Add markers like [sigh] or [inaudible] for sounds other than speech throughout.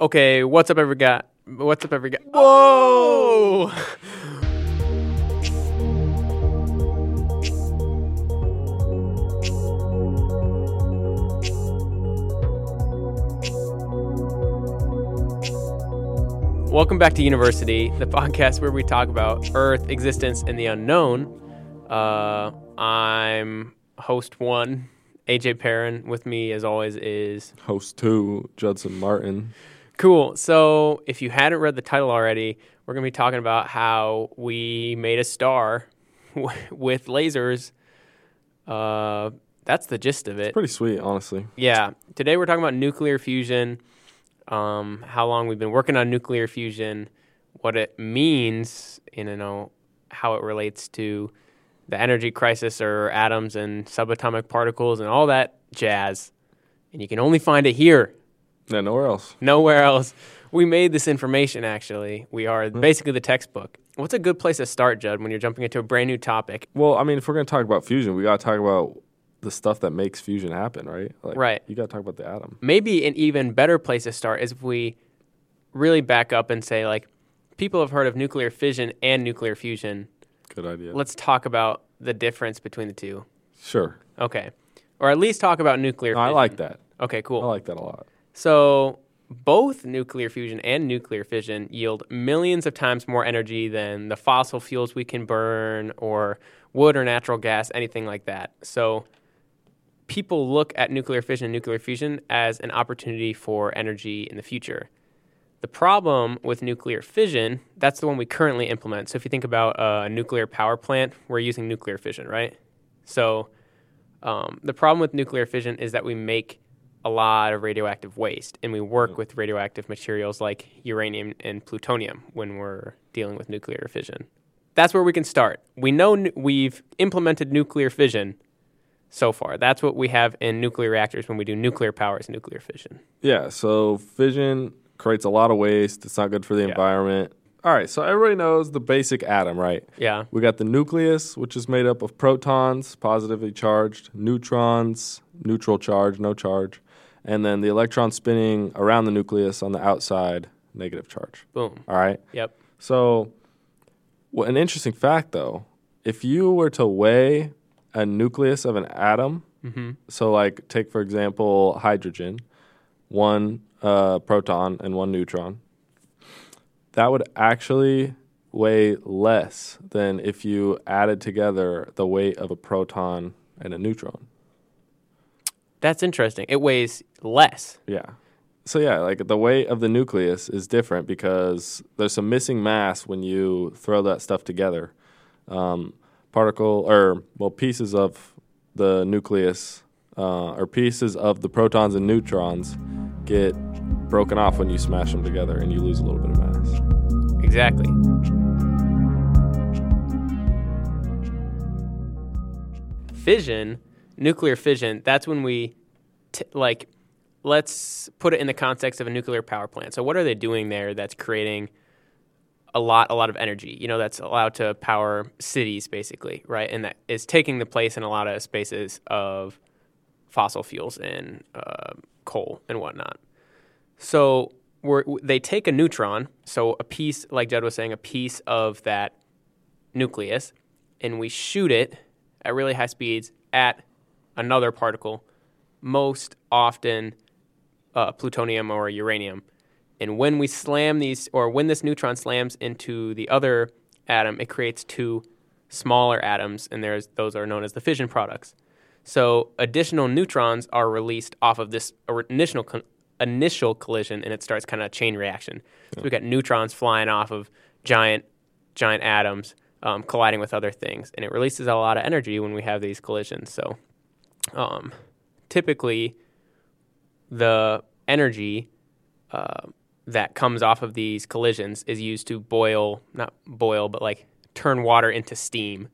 Okay, what's up, every guy? What's up, every guy? Whoa! Welcome back to University, the podcast where we talk about Earth, existence, and the unknown. Uh, I'm host one, AJ Perrin. With me, as always, is Host two, Judson Martin. Cool. So, if you hadn't read the title already, we're going to be talking about how we made a star [laughs] with lasers. Uh, that's the gist of it. Pretty sweet, honestly. Yeah. Today we're talking about nuclear fusion, um, how long we've been working on nuclear fusion, what it means, and, you know, how it relates to the energy crisis or atoms and subatomic particles and all that jazz. And you can only find it here Yeah, nowhere else. nowhere else. We made this information actually. We are hmm. basically the textbook. What's a good place to start, Judd, when you're jumping into a brand new topic? Well, I mean, if we're gonna talk about fusion, we gotta talk about the stuff that makes fusion happen, right? Like, Right. You gotta talk about the atom. Maybe an even better place to start is if we really back up and say, like, people have heard of nuclear fission and nuclear fusion. Good idea. Let's talk about the difference between the two. sure. Okay. Or at least talk about nuclear No, I fission. like that. Okay, cool. I like that a lot. So, both nuclear fusion and nuclear fission yield millions of times more energy than the fossil fuels we can burn or wood or natural gas, anything like that. So, people look at nuclear fission and nuclear fusion as an opportunity for energy in the future. The problem with nuclear fission, that's the one we currently implement. So, if you think about a nuclear power plant, we're using nuclear fission, right? So, um, the problem with nuclear fission is that we make a lot of radioactive waste, and we work mm. with radioactive materials like uranium and plutonium when we're dealing with nuclear fission. That's where we can start. We know nu- we've implemented nuclear fission so far. That's what we have in nuclear reactors when we do nuclear power is nuclear fission. Yeah. So fission creates a lot of waste. It's not good for the Yeah. environment. All right. So everybody knows the basic atom, right? Yeah. We got the nucleus, which is made up of protons, positively charged, neutrons, neutral charge, no charge, and then the electron spinning around the nucleus on the outside, negative charge. Boom. All right. Yep. So, well, an interesting fact though, if you were to weigh a nucleus of an atom, hmm so like take for example hydrogen, one uh, proton and one neutron, that would actually weigh less than if you added together the weight of a proton and a neutron. That's interesting. It weighs less. Yeah. So yeah, like the weight of the nucleus is different because there's some missing mass when you throw that stuff together. Um, particle or well pieces of the nucleus uh, or pieces of the protons and neutrons get broken off when you smash them together and you lose a little bit of mass. Exactly. Fission, nuclear fission, that's when we, t- like, let's put it in the context of a nuclear power plant. So, what are they doing there that's creating a lot, a lot of energy? You know, that's allowed to power cities, basically, right? And that is taking the place in a lot of spaces of fossil fuels and uh, coal and whatnot. So they take a neutron, so a piece, like Judd was saying, a piece of that nucleus, and we shoot it at really high speeds at another particle, most often uh, plutonium or uranium. And when we slam these, or when this neutron slams into the other atom, it creates two smaller atoms, and there's those are known as the fission products. So additional neutrons are released off of this initial initial collision, and it starts kind of a chain reaction. So we've got neutrons flying off of giant giant atoms um, colliding with other things, and it releases a lot of energy when we have these collisions. So um, typically, the energy uh, that comes off of these collisions is used to boil, not boil, but like turn water into steam.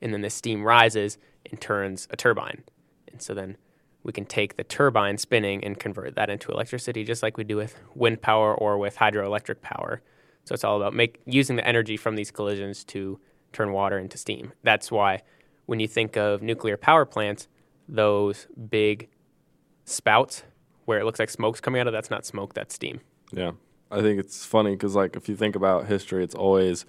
And then the steam rises and turns a turbine. And so then we can take the turbine spinning and convert that into electricity, just like we do with wind power or with hydroelectric power. So it's all about make, using the energy from these collisions to turn water into steam. That's why when you think of nuclear power plants, those big spouts where it looks like smoke's coming out of, that's not smoke, that's steam. Yeah. I think it's funny because, like, if you think about history, it's always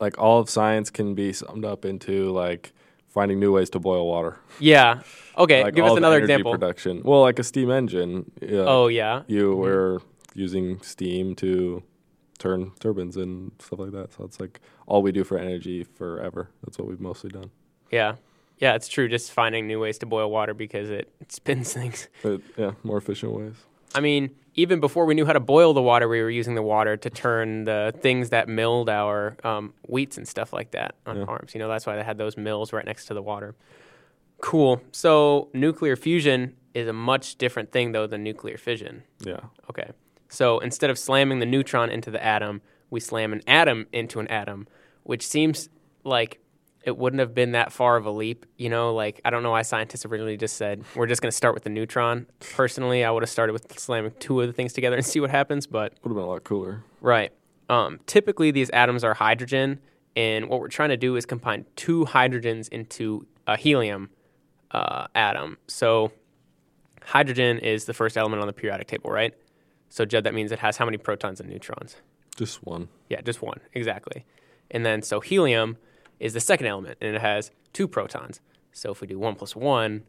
like all of science can be summed up into like finding new ways to boil water. Yeah. Okay. like give us another example. Production. Well, like a steam engine. Yeah. Oh yeah. You mm-hmm. were using steam to turn turbines and stuff like that. So it's like all we do for energy forever. That's what we've mostly done. Yeah. Yeah, it's true. Just finding new ways to boil water because it, it [laughs] spins things. But yeah, more efficient ways. I mean, even before we knew how to boil the water, we were using the water to turn the things that milled our um, wheats and stuff like that on Yeah. farms. You know, that's why they had those mills right next to the water. Cool. So nuclear fusion is a much different thing, though, than nuclear fission. Yeah. Okay. So instead of slamming the neutron into the atom, we slam an atom into an atom, which seems like it wouldn't have been that far of a leap. You know, like I don't know why scientists originally just said we're just going to start with the neutron. Personally, I would have started with slamming two of the things together and see what happens, but Would have been a lot cooler. Right. Um, typically, these atoms are hydrogen, and what we're trying to do is combine two hydrogens into a helium uh, atom. So, hydrogen is the first element on the periodic table, right? So, Judd, that means it has how many protons and neutrons? Just one. Yeah, just one, exactly. And then, so helium is the second element, and it has two protons. So, if we do one plus one,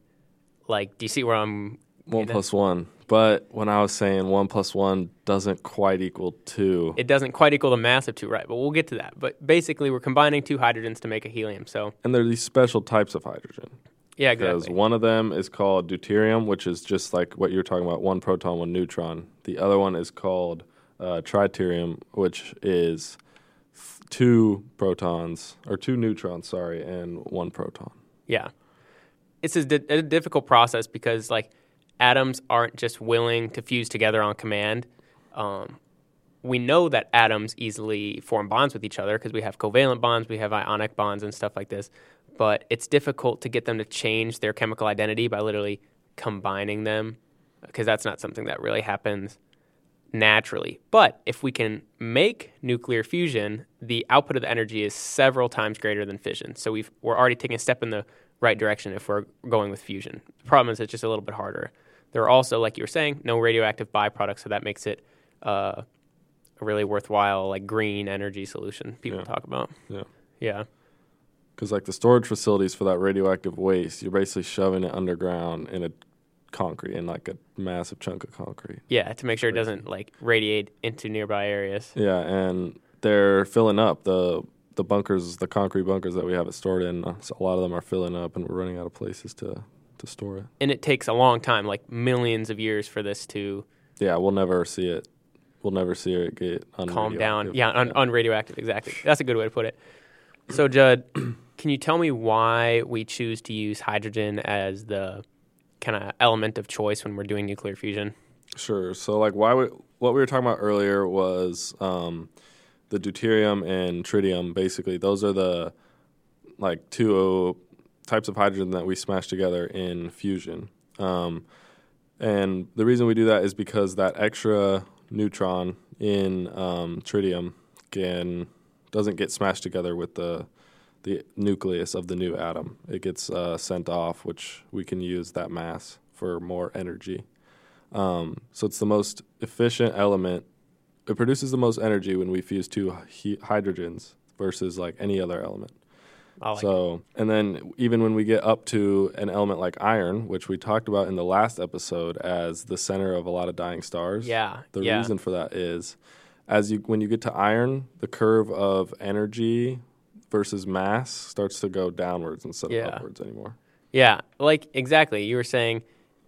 like, do you see where I'm? One plus one. But when I was saying one plus one doesn't quite equal two. It doesn't quite equal the mass of two, right? But we'll get to that. But basically, we're combining two hydrogens to make a helium. So, and there are these special types of hydrogen. yeah, exactly. Because one of them is called deuterium, which is just like what you were talking about, one proton, one neutron. The other one is called uh, tritium, which is two protons or two neutrons, sorry, and one proton. Yeah. It's a, di- a difficult process because like atoms aren't just willing to fuse together on command. Um, we know that atoms easily form bonds with each other because we have covalent bonds, we have ionic bonds, and stuff like this. But it's difficult to get them to change their chemical identity by literally combining them because that's not something that really happens naturally. But if we can make nuclear fusion, the output of the energy is several times greater than fission. So we've, we're already taking a step in the right direction if we're going with fusion. The problem is it's just a little bit harder. There are also, like you were saying, no radioactive byproducts, so that makes it uh, a really worthwhile, like green energy solution people Yeah. talk about. Yeah. Yeah, Because like the storage facilities for that radioactive waste, you're basically shoving it underground in a concrete, in like a massive chunk of concrete. yeah, to make sure it doesn't like radiate into nearby areas. Yeah, and they're filling up the the bunkers, the concrete bunkers that we have it stored in. uh, So a lot of them are filling up, and we're running out of places to to store it. And it takes a long time, like millions of years, for this to Yeah, we'll never see it. We'll never see it get calm down. Yeah, un- unradioactive. Exactly. That's a good way to put it. So, Judd, [clears throat] can you tell me why we choose to use hydrogen as the kind of element of choice when we're doing nuclear fusion? Sure. So like why we, what we were talking about earlier was um, the deuterium and tritium. Basically, those are the like two types of hydrogen that we smash together in fusion. Um, and the reason we do that is because that extra neutron in um, tritium can doesn't get smashed together with the the nucleus of the new atom. It gets uh, sent off, which we can use that mass for more energy. Um, so it's the most efficient element. It produces the most energy when we fuse two he- hydrogens versus like any other element. Like it. so, and then even when we get up to an element like iron, which we talked about in the last episode as the center of a lot of dying stars. Yeah. The yeah. reason for that is as you when you get to iron, the curve of energy versus mass starts to go downwards instead Yeah. of upwards anymore. Yeah, like exactly. You were saying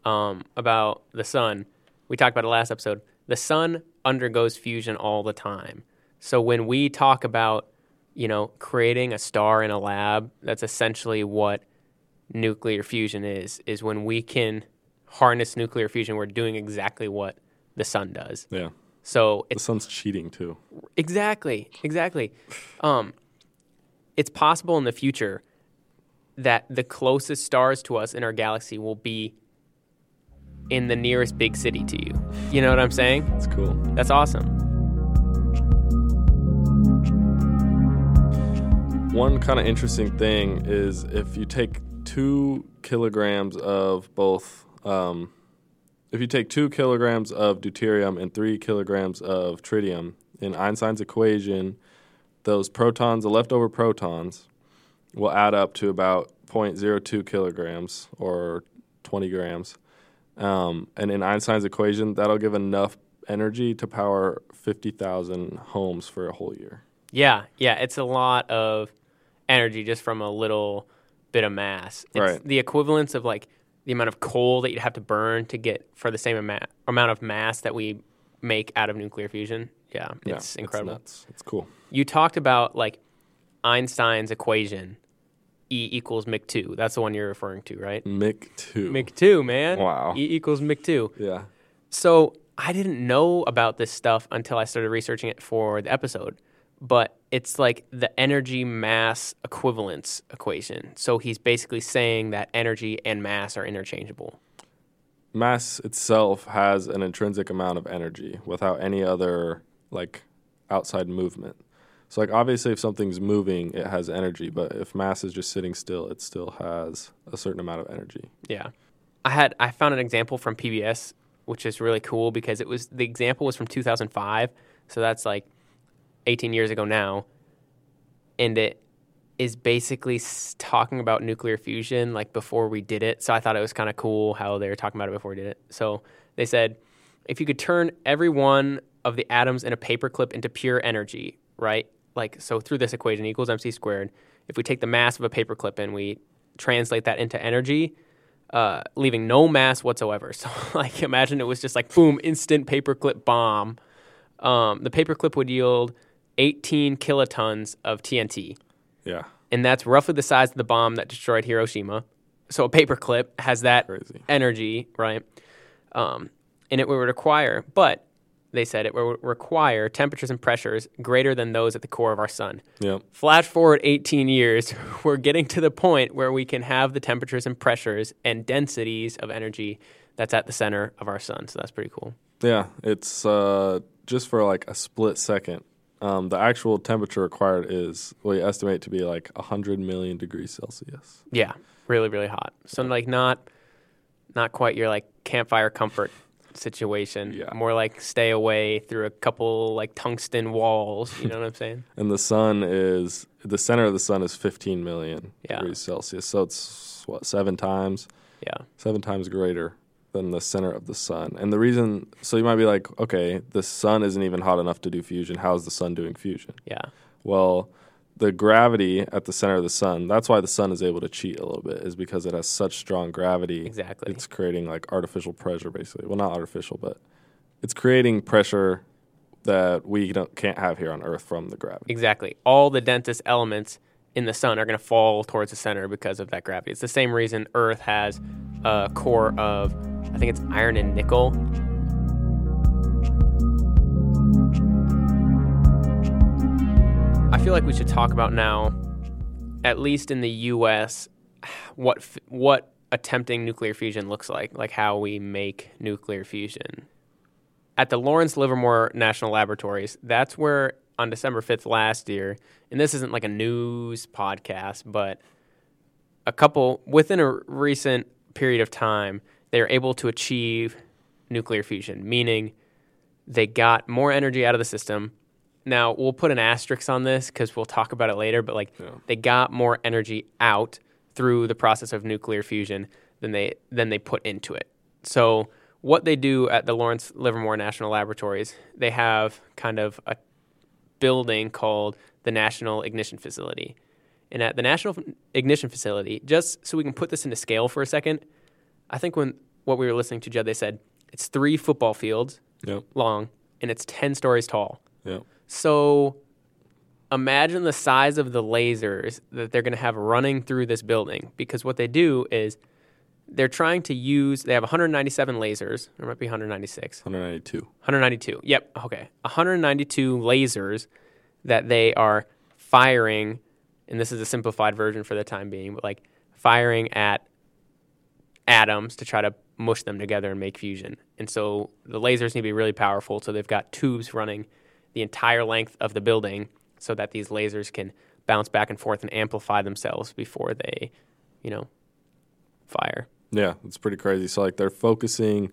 um, about the sun. We talked about it last episode. The sun undergoes fusion all the time. So when we talk about, you know, creating a star in a lab, that's essentially what nuclear fusion is. Is when we can harness nuclear fusion, we're doing exactly what the sun does. Yeah. So The sun's cheating too. Exactly, exactly. Um, it's possible in the future that the closest stars to us in our galaxy will be in the nearest big city to you. You know what I'm saying? It's cool. That's awesome. One kind of interesting thing is if you take two kilograms of both um, if you take two kilograms of deuterium and three kilograms of tritium in Einstein's equation, those protons, the leftover protons, will add up to about 0.02 kilograms or 20 grams. Um, and in Einstein's equation, that'll give enough energy to power 50,000 homes for a whole year. Yeah, yeah, it's a lot of energy just from a little bit of mass. It's Right. the equivalence of like the amount of coal that you'd have to burn to get for the same amount amount of mass that we make out of nuclear fusion. Yeah, Yeah, it's incredible. nuts. It's cool. you talked about like Einstein's equation, E equals Mc two. That's the one you're referring to, right? Mc two. Mc two, man. Wow. E equals Mc two. Yeah. So I didn't know about this stuff until I started researching it for the episode. But it's like the energy mass equivalence equation. So he's basically saying that energy and mass are interchangeable. Mass itself has an intrinsic amount of energy without any other like outside movement. So like obviously if something's moving it has energy, but if mass is just sitting still it still has a certain amount of energy. Yeah. I had I found an example from PBS which is really cool because it was the example was from 2005, so that's like 18 years ago now. And it is basically talking about nuclear fusion like before we did it. So I thought it was kind of cool how they were talking about it before we did it. So they said if you could turn every one of the atoms in a paperclip into pure energy, right? Like so through this equation E equals mc squared, if we take the mass of a paperclip and we translate that into energy, uh, leaving no mass whatsoever. [laughs] So like imagine it was just like boom, instant paperclip bomb. Um, the paperclip would yield 18 kilotons of TNT Yeah. and that's roughly the size of the bomb that destroyed Hiroshima. So a paperclip has that Crazy. energy, right? Um, and it would require, but they said it would require temperatures and pressures greater than those at the core of our sun. Yep. Flash forward 18 years, [laughs] we're getting to the point where we can have the temperatures and pressures and densities of energy that's at the center of our sun. So that's pretty cool. Yeah, it's uh, just for like a split second. Um, the actual temperature required is we estimate to be like 100 million degrees Celsius. Yeah, really, really hot. So like not, not quite your like campfire comfort situation. Yeah. More like stay away through a couple like tungsten walls. You [laughs] know what I'm saying? And the sun is the center of the sun is 15 million Yeah. degrees Celsius. So it's what seven times, Yeah. seven times greater than the center of the sun. And the reason, so you might be like, okay, the sun isn't even hot enough to do fusion. How is the sun doing fusion? Yeah. Well, the gravity at the center of the sun, that's why the sun is able to cheat a little bit, is because it has such strong gravity. Exactly. It's creating like artificial pressure, basically. Well, not artificial, but it's creating pressure that we don't, can't have here on Earth from the gravity. Exactly. All the densest elements in the sun are going to fall towards the center because of that gravity. It's the same reason Earth has a core of, I think it's iron and nickel. I feel like we should talk about now, at least in the U.S., what what attempting nuclear fusion looks like, like how we make nuclear fusion at the Lawrence Livermore National Laboratories. That's where on December 5th last year, and this isn't like a news podcast, but a couple within a recent period of time, they were able to achieve nuclear fusion, meaning they got more energy out of the system. Now, we'll put an asterisk on this because we'll talk about it later, but like Yeah. they got more energy out through the process of nuclear fusion than they than they put into it. So what they do at the Lawrence Livermore National Laboratories, they have kind of a building called the National Ignition Facility. And at the National Ignition Facility, just so we can put this into scale for a second, I think when what we were listening to Judd, they said it's three football fields Yep. long and it's 10 stories tall. Yep. So imagine the size of the lasers that they're going to have running through this building because what they do is they're trying to use they have 197 lasers there might be 196 192. 192 yep okay 192 lasers that they are firing and this is a simplified version for the time being but like firing at atoms to try to mush them together and make fusion. And so the lasers need to be really powerful so they've got tubes running the entire length of the building so that these lasers can bounce back and forth and amplify themselves before they you know fire. Yeah, it's pretty crazy. So like they're focusing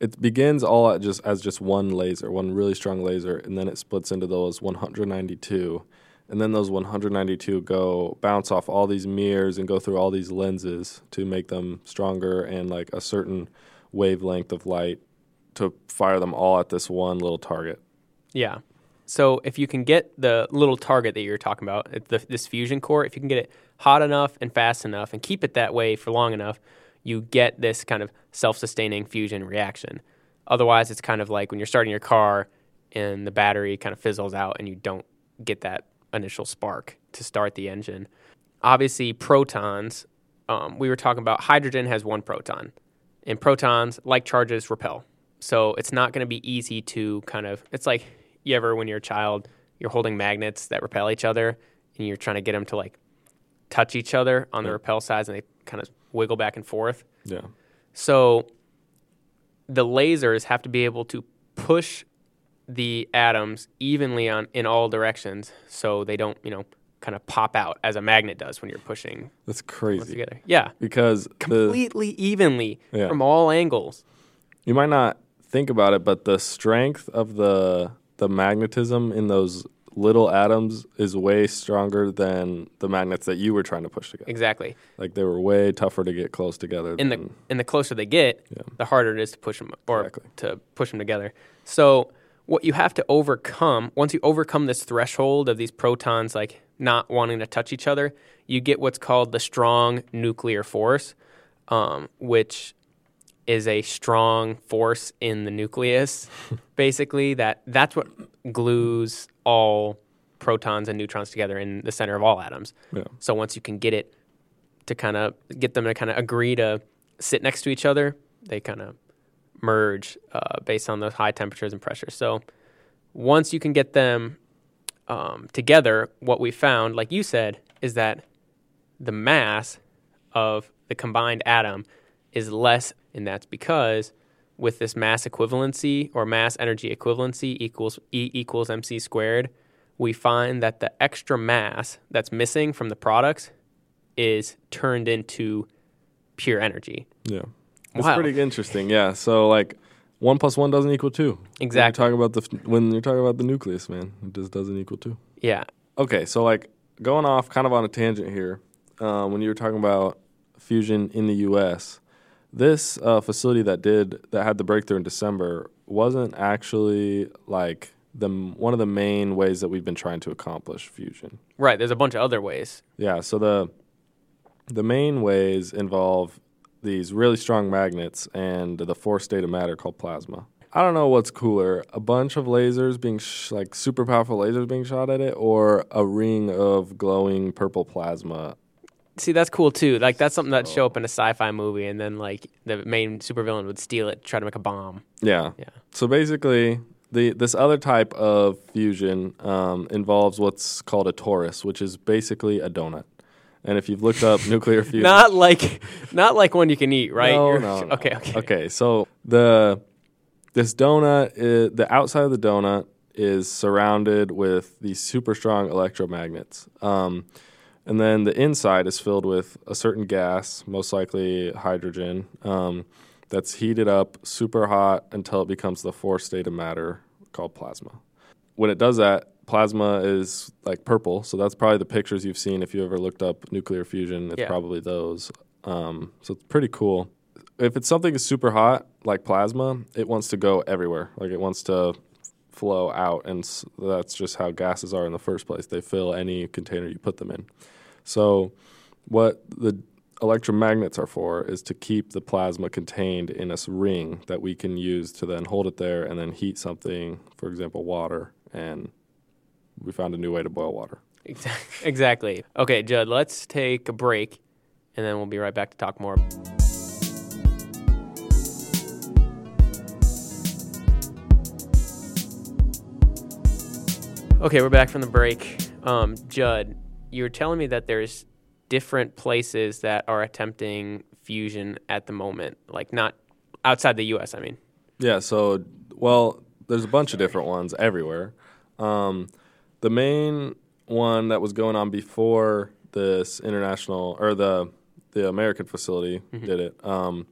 it begins all at just as just one laser, one really strong laser, and then it splits into those 192, and then those 192 go bounce off all these mirrors and go through all these lenses to make them stronger and like a certain wavelength of light to fire them all at this one little target. Yeah. So if you can get the little target that you're talking about, the, this fusion core, if you can get it hot enough and fast enough and keep it that way for long enough, you get this kind of self-sustaining fusion reaction. Otherwise, it's kind of like when you're starting your car and the battery kind of fizzles out and you don't get that initial spark to start the engine. Obviously, protons. Um, we were talking about hydrogen has one proton, and protons, like charges, repel. So it's not going to be easy to kind of. It's like you ever when you're a child, you're holding magnets that repel each other, and you're trying to get them to like touch each other on the repel sides, and they kind of wiggle back and forth. Yeah. So the lasers have to be able to push the atoms evenly on in all directions so they don't, you know, kind of pop out as a magnet does when you're pushing That's crazy. together. Yeah. Because the, Completely evenly Yeah. from all angles. you might not think about it, but the strength of the the magnetism in those little atoms is way stronger than the magnets that you were trying to push together. Exactly. Like they were way tougher to get close together. And the and the closer they get, Yeah. the harder it is to push them or Exactly. to push them together. So what you have to overcome once you overcome this threshold of these protons like not wanting to touch each other, you get what's called the strong nuclear force, um, which is a strong force in the nucleus. [laughs] basically, that that's what glues all protons and neutrons together in the center of all atoms. yeah. So once you can get it to kind of get them to kind of agree to sit next to each other, they kind of merge uh, based on those high temperatures and pressures. So once you can get them um, together, what we found, like you said, is that the mass of the combined atom is less, and that's because with this mass equivalency or mass energy equivalency equals E equals mc squared, we find that the extra mass that's missing from the products is turned into pure energy. Yeah. It's Wow. pretty interesting. Yeah. So like one plus one doesn't equal two. Exactly. When you're talking about the when you're talking about the nucleus, man, it just doesn't equal two. Yeah. Okay, so like going off kind of on a tangent here, uh, when you were talking about fusion in the U.S., this uh, facility that did that had the breakthrough in December wasn't actually like the one of the main ways that we've been trying to accomplish fusion. Right. There's a bunch of other ways. Yeah, so the the main ways involve these really strong magnets and the fourth state of matter called plasma. I don't know what's cooler, a bunch of lasers being sh- like super powerful lasers being shot at it or a ring of glowing purple plasma. See, that's cool too. Like that's something that'd show up in a sci-fi movie, and then like the main supervillain would steal it, try to make a bomb. Yeah. Yeah. So basically, the this other type of fusion um, involves what's called a torus, which is basically a donut. And if you've looked up nuclear [laughs] fusion, Not like, not like one you can eat, right? No, no, [laughs] no. Okay. Okay. Okay, so the this donut, is, the outside of the donut is surrounded with these super strong electromagnets, um, and then the inside is filled with a certain gas, most likely hydrogen, um, that's heated up super hot until it becomes the fourth state of matter called plasma. When it does that, plasma is like purple, so that's probably the pictures you've seen if you ever looked up nuclear fusion. It's Yeah. probably those. Um, so it's pretty cool if it's something super hot like plasma, it wants to go everywhere. Like it wants to flow out, and s- that's just how gases are in the first place. They fill any container you put them in. So, what the electromagnets are for is to keep the plasma contained in a ring that we can use to then hold it there and then heat something, for example, water. And we found a new way to boil water. Exac- [laughs] Exactly. Okay, Judd. Let's take a break, and then we'll be right back to talk more. Okay, we're back from the break. Um, Judd, you were telling me that there's different places that are attempting fusion at the moment, like not outside the U.S. I mean, Yeah, so well, there's a bunch of different ones everywhere. Um, the main one that was going on before this international or the the American facility did it um,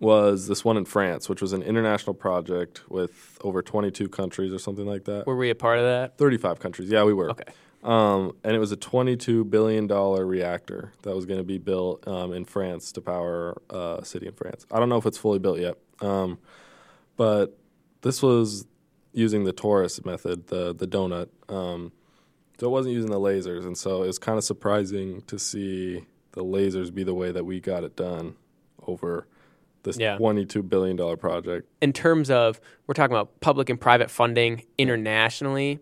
was this one in France, which was an international project with over 22 countries or something like that. Were we a part of that? 35 countries. Yeah, we were. Okay. Um, and it was a $22 billion reactor that was going to be built um, in France to power uh, a city in France. I don't know if it's fully built yet. Um, but this was using the torus method, the, the donut. Um, so it wasn't using the lasers. And so it was kind of surprising to see the lasers be the way that we got it done over this Yeah. $22 billion project. In terms of, we're talking about public and private funding internationally,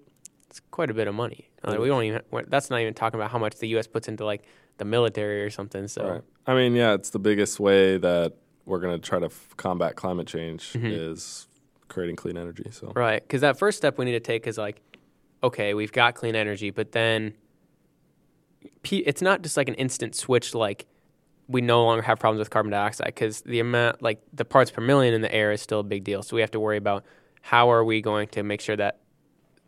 it's quite a bit of money. Like, we don't even, that's not even talking about how much the U.S. puts into like the military or something. So, Right. I mean, yeah, it's the biggest way that we're going to try to f- combat climate change Mm-hmm. is creating clean energy. So Right, because that first step we need to take is like, okay, we've got clean energy, but then it's not just like an instant switch. Like we no longer have problems with carbon dioxide because the amount, like the parts per million in the air, is still a big deal. So we have to worry about how are we going to make sure that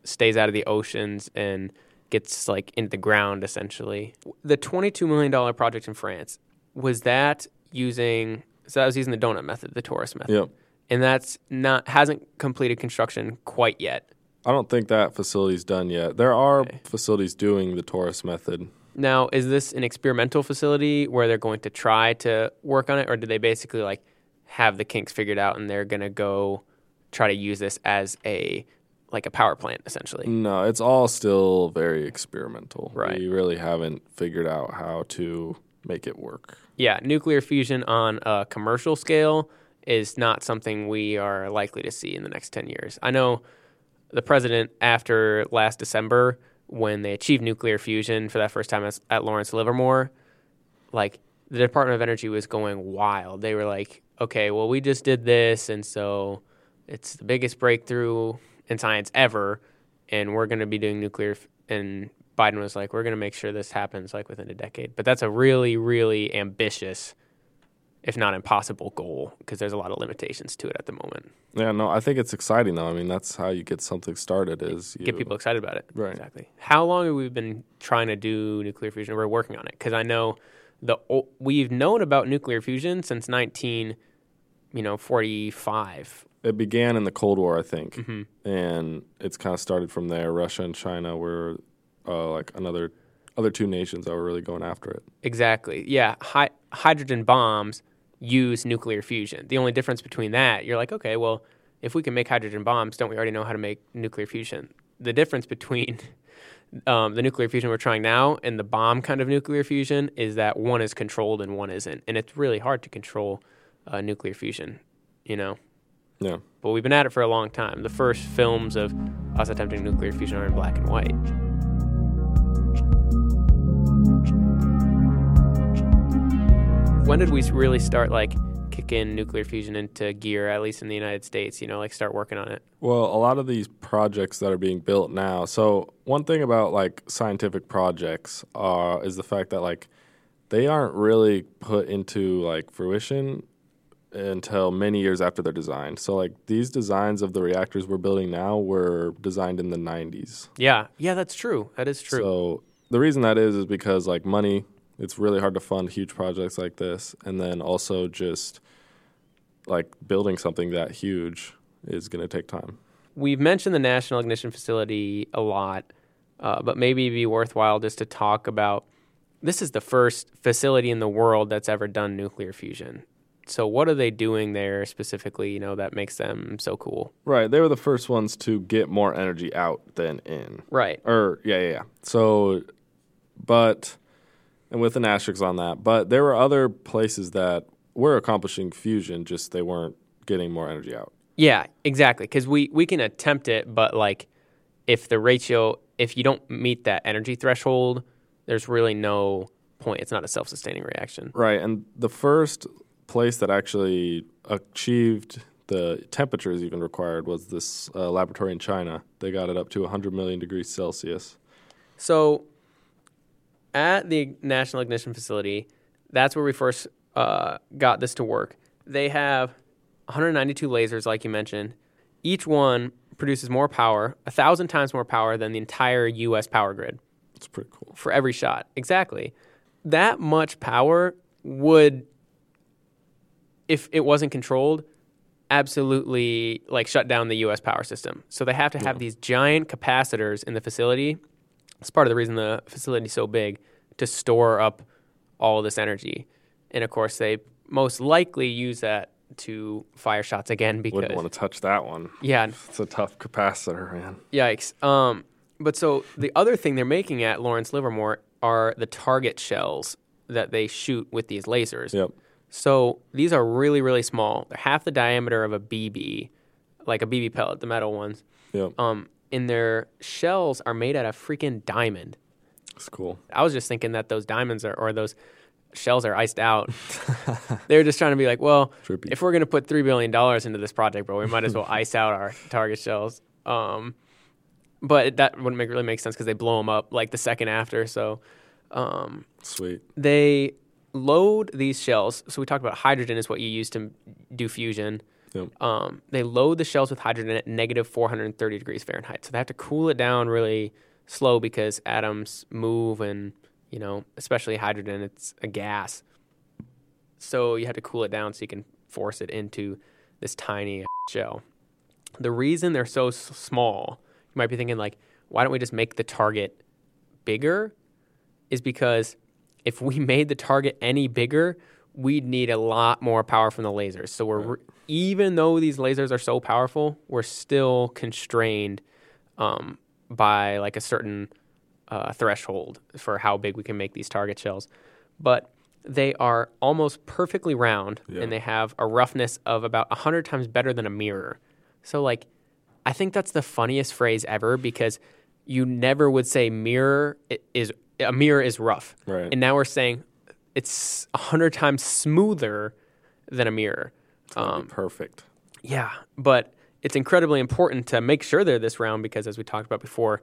stays out of the oceans and gets like into the ground essentially. The twenty-two million dollar project in France was that using so that was using the donut method, the torus method Yep. And that's not hasn't completed construction quite yet. I don't think that facility's done yet. There are Okay. facilities doing the torus method. Now, is this an experimental facility where they're going to try to work on it, or do they basically like have the kinks figured out and they're going to go try to use this as a like a power plant essentially? No, it's all still very experimental. Right. We really haven't figured out how to make it work. Yeah, nuclear fusion on a commercial scale is not something we are likely to see in the next 10 years. I know the president, after last December, when they achieved nuclear fusion for that first time at Lawrence Livermore, like the Department of Energy was going wild. They were like, okay, well, we just did this, and so it's the biggest breakthrough in science ever, and we're going to be doing nuclear. F- and Biden was like, we're going to make sure this happens like within a decade. But that's a really, really ambitious, if not impossible, goal because there's a lot of limitations to it at the moment. Yeah, no, I think it's exciting though. I mean, that's how you get something started is you Get people excited about it. Right. Exactly. How long have we been trying to do nuclear fusion? We're working on it because I know the we've known about nuclear fusion since 19, you know, 45. It began in the Cold War, I think, Mm-hmm. and it's kind of started from there. Russia and China were uh, like another other two nations that were really going after it. Exactly. Yeah. Hi- hydrogen bombs use nuclear fusion. The only difference between that, you're like, okay, well, if we can make hydrogen bombs, don't we already know how to make nuclear fusion? The difference between [laughs] um, the nuclear fusion we're trying now and the bomb kind of nuclear fusion is that one is controlled and one isn't. And it's really hard to control uh, nuclear fusion, you know? Yeah. But we've been at it for a long time. The first films of us attempting nuclear fusion are in black and white. When did we really start like kicking nuclear fusion into gear, at least in the United States, you know, like start working on it? Well, a lot of these projects that are being built now. So one thing about like scientific projects uh, is the fact that like they aren't really put into like fruition until many years after they're designed. So like these designs of the reactors we're building now were designed in the 90s. Yeah. Yeah, that's true. That is true. So the reason that is is because like money, it's really hard to fund huge projects like this, and then also just like building something that huge is going to take time. We've mentioned the National Ignition Facility a lot, uh, but maybe it'd be worthwhile just to talk about this is the first facility in the world that's ever done nuclear fusion. So, what are they doing there specifically, you know, that makes them so cool? Right, they were the first ones to get more energy out than in. Right. Or yeah, yeah, yeah. So, but and with an asterisk on that, but there were other places that were accomplishing fusion, just they weren't getting more energy out. Yeah, exactly. Because we, we can attempt it, but like if the ratio, if you don't meet that energy threshold, there's really no point. It's not a self sustaining reaction. Right, and the first place that actually achieved the temperatures even required was this uh, laboratory in China. They got it up to 100 million degrees Celsius. So, at the National Ignition Facility, that's where we first uh, got this to work. They have 192 lasers, like you mentioned. Each one produces more power, a thousand times more power than the entire U.S. power grid It's pretty cool. for every shot. Exactly. That much power would if it wasn't controlled, absolutely like shut down the U.S. power system. So they have to have these giant capacitors in the facility. It's part of the reason the facility is so big to store up all this energy. And of course, they most likely use that to fire shots again because Wouldn't want to touch that one. yeah, [laughs] It's a tough capacitor, man. Yikes. Um, but so the other thing they're making at Lawrence Livermore are the target shells that they shoot with these lasers. Yep. So these are really, really small. They're half the diameter of a BB, like a BB pellet, the metal ones. Yep. Um, and their shells are made out of freaking diamond. That's cool. I was just thinking that those diamonds are, or those shells are iced out. [laughs] they were just trying to be like, well, Trippy. if we're going to put $3 billion into this project, bro, we might as well ice out our target shells. Um, but that wouldn't make, really make sense because they blow them up like the second after. So um, Sweet. they load these shells. So we talked about hydrogen is what you use to do fusion. Yep. Um, they load the shells with hydrogen at negative 430 degrees Fahrenheit. So they have to cool it down really slow because atoms move and, you know, especially hydrogen, it's a gas. So you have to cool it down so you can force it into this tiny [laughs] shell. The reason they're so s- small, you might be thinking, like, why don't we just make the target bigger? Is because if we [laughs] made the target any bigger, we'd need a lot more power from the lasers. So we're re- even though these lasers are so powerful, we're still constrained um, by like a certain uh, threshold for how big we can make these target shells. But they are almost perfectly round, Yeah. and they have a roughness of about hundred times better than a mirror. So like, I think that's the funniest phrase ever because you never would say mirror is a mirror is rough, Right. and now we're saying it's a hundred times smoother than a mirror. Um, perfect. yeah, but it's incredibly important to make sure they're this round because, as we talked about before,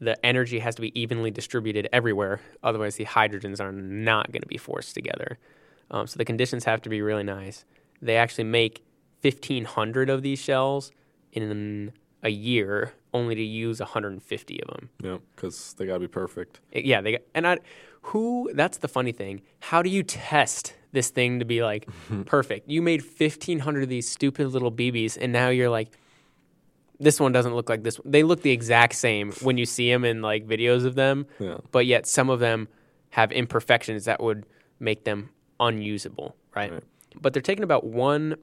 the energy has to be evenly distributed everywhere. Otherwise, the hydrogens are not going to be forced together. Um, so the conditions have to be really nice. They actually make 1,500 of these shells in a year, only to use 150 of them. Yeah, Because they got to be perfect. It- yeah, they got, and I who that's the funny thing. How do you test this thing to be like [laughs] perfect? You made 1500 of these stupid little BBs and now you're like this one doesn't look like this. one. They look the exact same when you see them in like videos of them, Yeah. but yet some of them have imperfections that would make them unusable, right? Right. But they're taking about one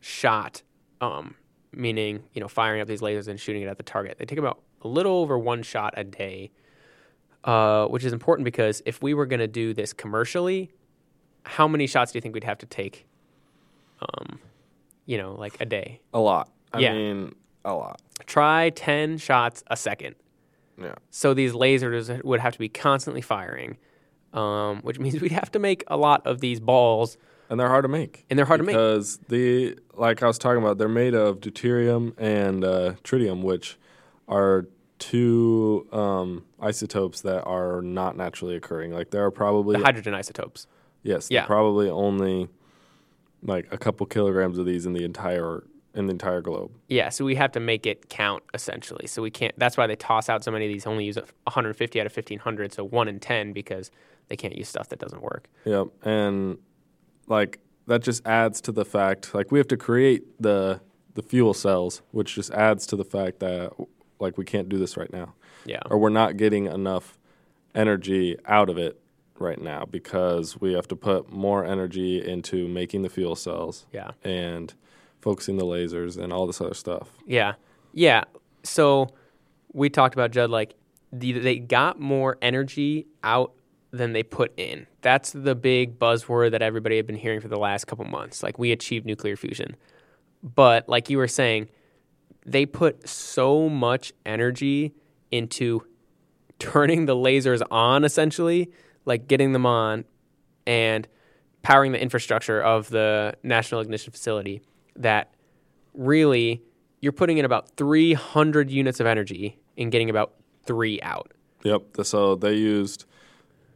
shot, um, meaning you know firing up these lasers and shooting it at the target. They take about a little over one shot a day, uh, which is important because if we were going to do this commercially, how many shots do you think we'd have to take? Um, you know, like a day. A lot. I Yeah. mean, a lot. Try ten shots a second. Yeah. So these lasers would have to be constantly firing, um, which means [laughs] we'd have to make a lot of these balls, And they're hard to make. and they're hard to make. because the like I was talking about, they're made of deuterium and uh, tritium, which are two um, isotopes that are not naturally occurring. Like there are probably The hydrogen isotopes. yes, Yeah. probably only like a couple kilograms of these in the entire in the entire globe. Yeah, so we have to make it count essentially. So we can't. That's why they toss out so many of these. Only use 150 out of 1500, so one in ten because they can't use stuff that doesn't work. Yep, and like that just adds to the fact like we have to create the the fuel cells, which just adds to the fact that like we can't do this right now. Yeah, or we're not getting enough energy out of it right now because we have to put more energy into making the fuel cells yeah, and focusing the lasers and all this other stuff. yeah, yeah. So we talked about Judd. Like the, they got more energy out than they put in. That's the big buzzword that everybody had been hearing for the last couple months. Like we achieved nuclear fusion, but like you were saying, they put so much energy into turning the lasers on essentially like getting them on and powering the infrastructure of the national ignition facility that really you're putting in about 300 units of energy and getting about 3 out Yep. So they used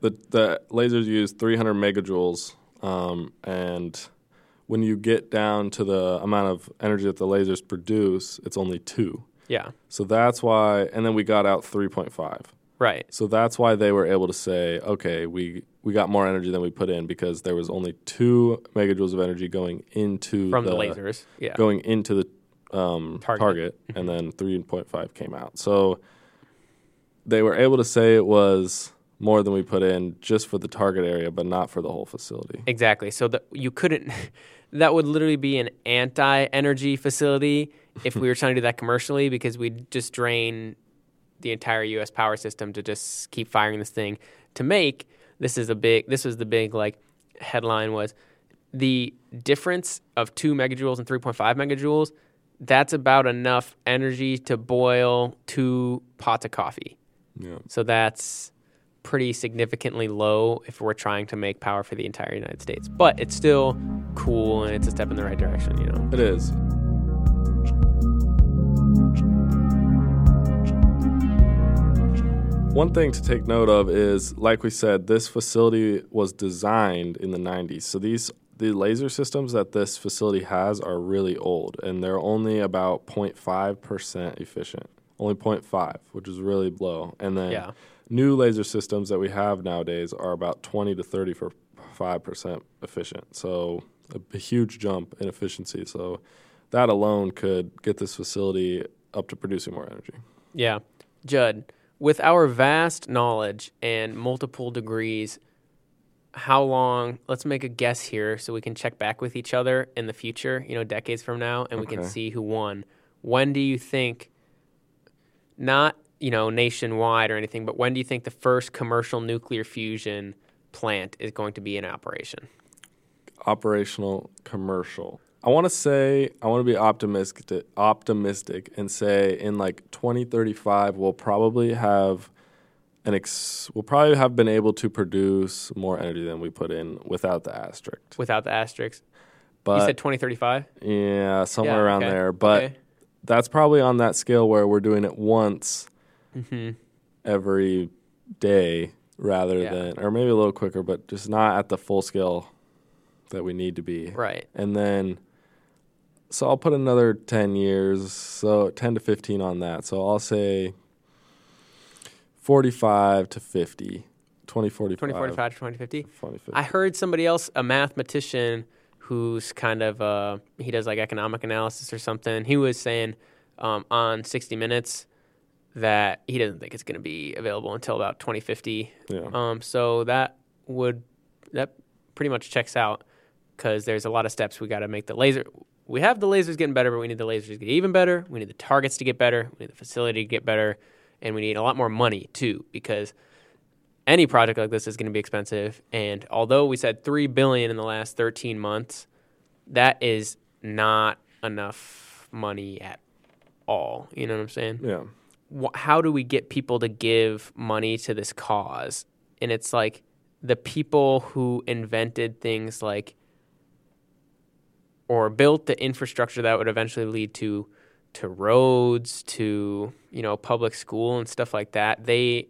the the lasers use 300 megajoules, um, and when you get down to the amount of energy that the lasers produce, it's only two. yeah So that's why, and then we got out 3.5. right So that's why they were able to say, okay, we we got more energy than we put in because there was only two megajoules of energy going into from the, lasers. Yeah. going into the um, Target. target, and then 3.5 came out. So they were able to say it was more than we put in just for the target area, but not for the whole facility. Exactly. So that you couldn't. [laughs] That would literally be an anti-energy facility if we were trying to do that commercially, because we'd just drain the entire U.S. power system to just keep firing this thing to make. This is a big. This was the big like headline was the difference of two megajoules and 3.5 megajoules. That's about enough energy to boil two pots of coffee. Yeah. So that's pretty significantly low if we're trying to make power for the entire United States. But it's still cool and it's a step in the right direction, you know. It is. One thing to take note of is, like we said, this facility was designed in the 90s. So these the laser systems that this facility has are really old, and they're only about 0.5 percent efficient. Only 0.5, which is really low. And then Yeah. New laser systems that we have nowadays are about 20 to 35 percent efficient. So a, a huge jump in efficiency. So that alone could get this facility up to producing more energy. Yeah. Jud, with our vast knowledge and multiple degrees, how long, let's make a guess here so we can check back with each other in the future, you know, decades from now, and we can see who won. When do you think, not, you know, nationwide or anything, but when do you think the first commercial nuclear fusion plant is going to be in operation? Operational commercial. I want to say I want to be optimistic optimistic and say in like 2035 we'll probably have an ex, we'll probably have been able to produce more energy than we put in without the asterisk. Without the asterisk. But you said 2035? yeah, somewhere Yeah, around okay. there. But Okay. that's probably on that scale where we're doing it once hmm every day rather Yeah. than or maybe a little quicker, but just not at the full scale that we need to be. Right. And then so I'll put another 10 years, so 10 to 15 on that. So I'll say 45 to 50. 2045. 2045 to 2050? 2050. I heard somebody else, a mathematician who's kind of uh, he does like economic analysis or something. He was saying um, on 60 Minutes that he doesn't think it's going to be available until about 2050. yeah. Um, so that would that pretty much checks out because there's a lot of steps we got to make the laser. We have the lasers getting better, but we need the lasers to get even better. We need the targets to get better. We need the facility to get better, and we need a lot more money too because any project like this is going to be expensive. And although we said three billion in the last 13 months, that is not enough money at all. You know what I'm saying? yeah. Wh- how do we get people to give money to this cause? And it's like the people who invented things like or built the infrastructure that would eventually lead to to roads, to, you know, public school and stuff like that. They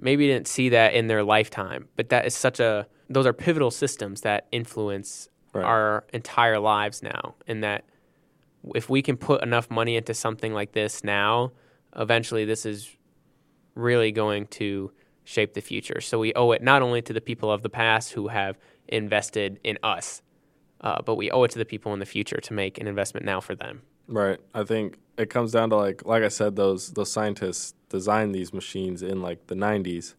maybe didn't see that in their lifetime, but that is such a those are pivotal systems that influence Right. our entire lives now and that if we can put enough money into something like this now, eventually this is really going to shape the future. So we owe it not only to the people of the past who have invested in us, uh, but we owe it to the people in the future to make an investment now for them. Right. I think it comes down to like like I said, those those scientists designed these machines in like the '90s,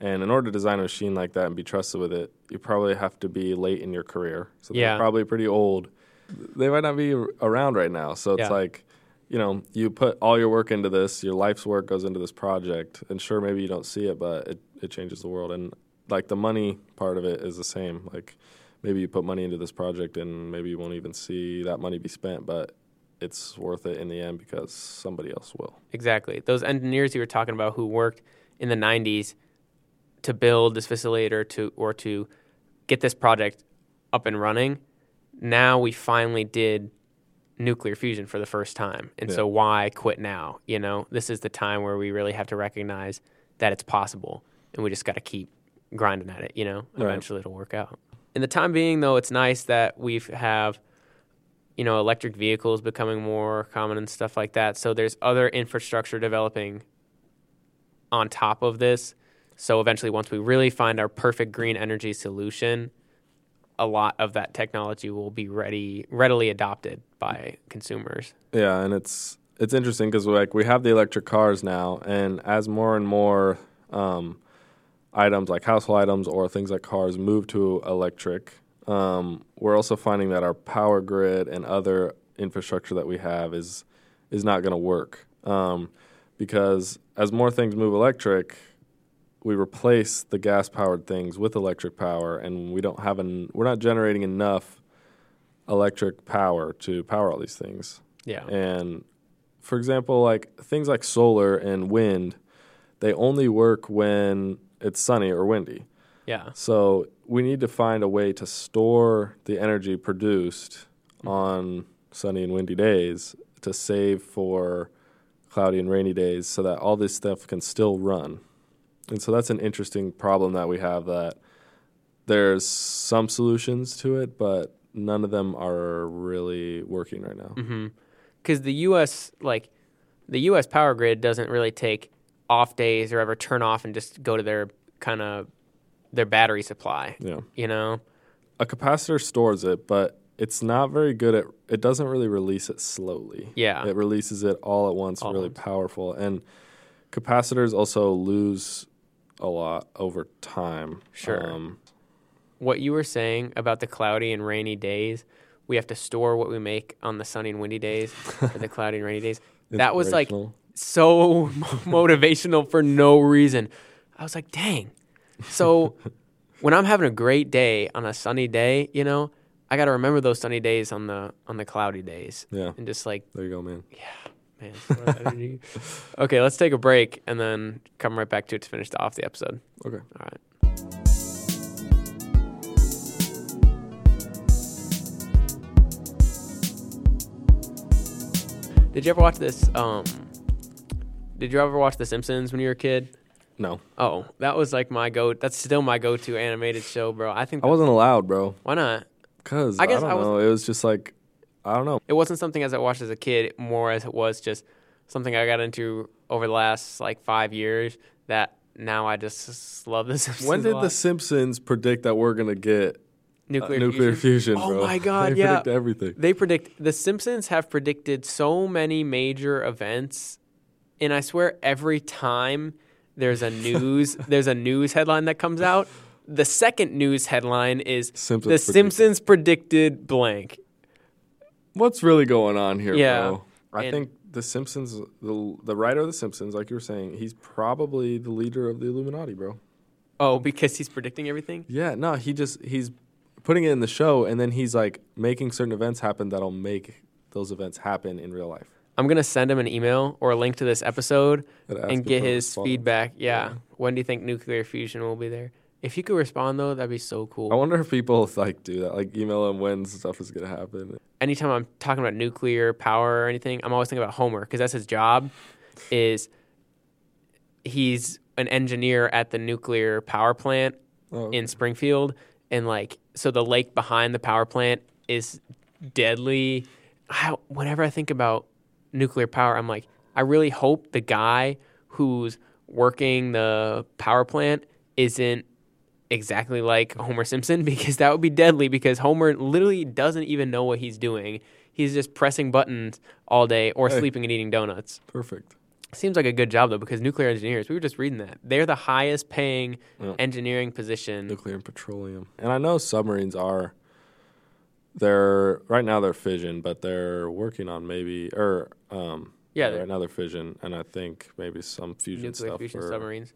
and in order to design a machine like that and be trusted with it, you probably have to be late in your career. So Yeah. they're probably pretty old. They might not be around right now. So it's Yeah. like, you know, you put all your work into this, your life's work goes into this project, and sure, maybe you don't see it, but it it changes the world. And like the money part of it is the same. Like maybe you put money into this project and maybe you won't even see that money be spent, but it's worth it in the end because somebody else will. Exactly. Those engineers you were talking about who worked in the 90s to build this facility or to or to get this project up and running, now we finally did nuclear fusion for the first time. And Yeah. so why quit now? You know, this is the time where we really have to recognize that it's possible and we just got to keep grinding at it, you know. Right. Eventually it'll work out. In the time being though, it's nice that we have you know, electric vehicles becoming more common and stuff like that. So there's other infrastructure developing on top of this. So eventually, once we really find our perfect green energy solution, a lot of that technology will be ready, readily adopted by consumers. Yeah, and it's it's interesting because like we have the electric cars now, and as more and more um, items like household items or things like cars move to electric, um, we're also finding that our power grid and other infrastructure that we have is is not going to work um, because as more things move electric, we replace the gas powered things with electric power, and we don't have an we're not generating enough electric power to power all these things. Yeah. And for example, like things like solar and wind, they only work when it's sunny or windy. Yeah. So we need to find a way to store the energy produced mm-hmm. on sunny and windy days to save for cloudy and rainy days so that all this stuff can still run. And so that's an interesting problem that we have that there's some solutions to it, but none of them are really working right now. Mm-hmm. Because the U.S. like the U.S. power grid doesn't really take off days or ever turn off and just go to their kind of their battery supply. Yeah. You know. A capacitor stores it, but it's not very good at it doesn't really release it slowly. Yeah. It releases it all at once, All really once. powerful. And capacitors also lose a lot over time. Sure. Um, what you were saying about the cloudy and rainy days, we have to store what we make on the sunny and windy days [laughs] or the cloudy and rainy days. That was like so [laughs] motivational for no reason. I was like, dang. So when I'm having a great day on a sunny day, you know, I got to remember those sunny days on the on the cloudy days Yeah. and just like, There you go, man. Man. [laughs] okay, let's take a break and then come right back to it to finish off the episode. Okay. All right. Did you ever watch this? Um, did you ever watch The Simpsons when you were a kid? No. Oh, that was like my go. That's still my go-to animated show, bro. I think. I wasn't allowed, bro. why not? Cuz I guess I, I was- know. It was just like I don't know. It wasn't something as I watched as a kid, more as it was just something I got into over the last like five years. That now I just love The [laughs] Simpsons. When did the Simpsons predict that we're going to get uh, nuclear, nuclear fusion, Oh bro? my [laughs] God, they yeah. predict everything. They predict the Simpsons have predicted so many major events, and I swear every time there's a news [laughs] there's a news headline that comes out, the second news headline is Simpsons the predicted. Simpsons predicted blank. What's really going on here, Yeah. bro? I And- think the Simpsons, the the writer of the Simpsons, like you were saying, he's probably the leader of the Illuminati, bro. Oh, because he's predicting everything. Yeah, no, he just he's putting it in the show, and then he's like making certain events happen that'll make those events happen in real life. I'm gonna send him an email or a link to this episode And ask him and get his response. feedback. Yeah. Yeah. When do you think nuclear fusion will be there? If you could respond though, that'd be so cool. I wonder if people like do that, like email him when stuff is gonna happen. Anytime I'm talking about nuclear power or anything, I'm always thinking about Homer because that's his job. Is he's an engineer at the nuclear power plant Oh, in Springfield, and like so the lake behind the power plant is deadly. I, whenever I think about nuclear power, I'm like, I really hope the guy who's working the power plant isn't exactly like Homer Simpson [laughs] because that would be deadly because Homer literally doesn't even know what he's doing. He's just pressing buttons all day or Hey. sleeping and eating donuts. perfect. Seems like a good job though because nuclear engineers, we were just reading that. They're the highest paying Yeah. engineering position. Nuclear and petroleum, and I know submarines are. They're right now they're fission, but they're working on maybe or um Yeah, right now they're fission, and I think maybe some fusion nuclear stuff fusion submarines.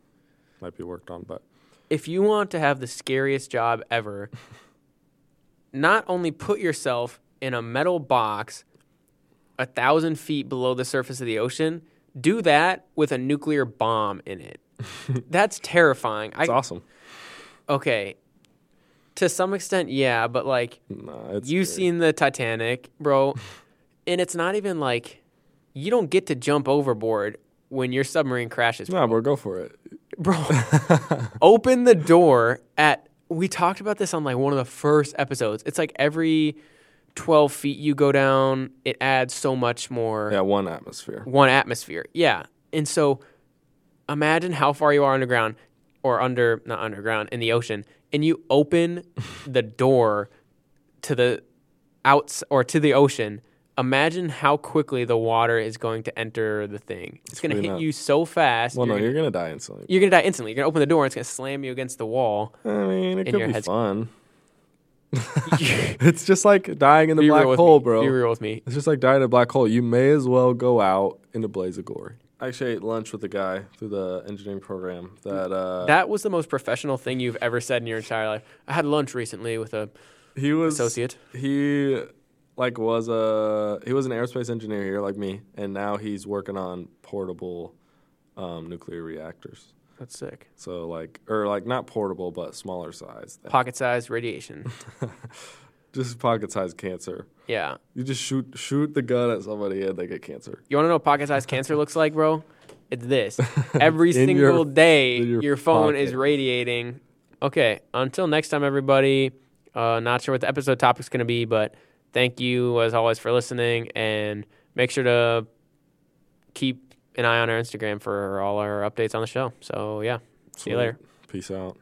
might be worked on, but If you want to have the scariest job ever, not only put yourself in a metal box a thousand feet below the surface of the ocean, do that with a nuclear bomb in it. [laughs] That's terrifying. It's awesome. okay. To some extent, yeah, but like Nah, you've scary. seen the Titanic, bro, [laughs] and it's not even like you don't get to jump overboard when your submarine crashes. Nah, bro, go for it. Bro open the door at we talked about this on like one of the first episodes. It's like every 12 feet you go down it adds so much more. Yeah, one atmosphere. one atmosphere yeah. And so imagine how far you are underground or under not underground in the ocean, and you open [laughs] the door to the outs or to the ocean, imagine how quickly the water is going to enter the thing. It's, going to hit not- you so fast. Well, no, you're, you're gonna die instantly. you're going to die instantly. You're going to open the door and it's going to slam you against the wall. I mean, it could be head's- fun. [laughs] [laughs] It's just like dying in the real black hole, me. bro. Be real with me. It's just like dying in a black hole. You may as well go out in a blaze of glory. I actually ate lunch with a guy through the engineering program that uh, That was the most professional thing you've ever said in your entire life. I had lunch recently with a he was associate. he like was a he was an aerospace engineer here like me, and now he's working on portable um, nuclear reactors. That's sick. So like or like not portable but smaller size. Pocket-sized radiation. [laughs] Just pocket sized cancer. Yeah. You just shoot shoot the gun at somebody and they get cancer. You want to know what pocket-sized cancer looks like, bro? It's this. [laughs] Every single your- day, your, your phone is radiating. Okay. Until next time, everybody. Uh, not sure what the episode topic's going to be, but thank you as always for listening, and make sure to keep an eye on our Instagram for all our updates on the show. So yeah, see you later. Peace out.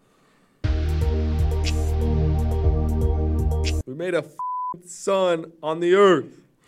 We made a f- sun on the earth.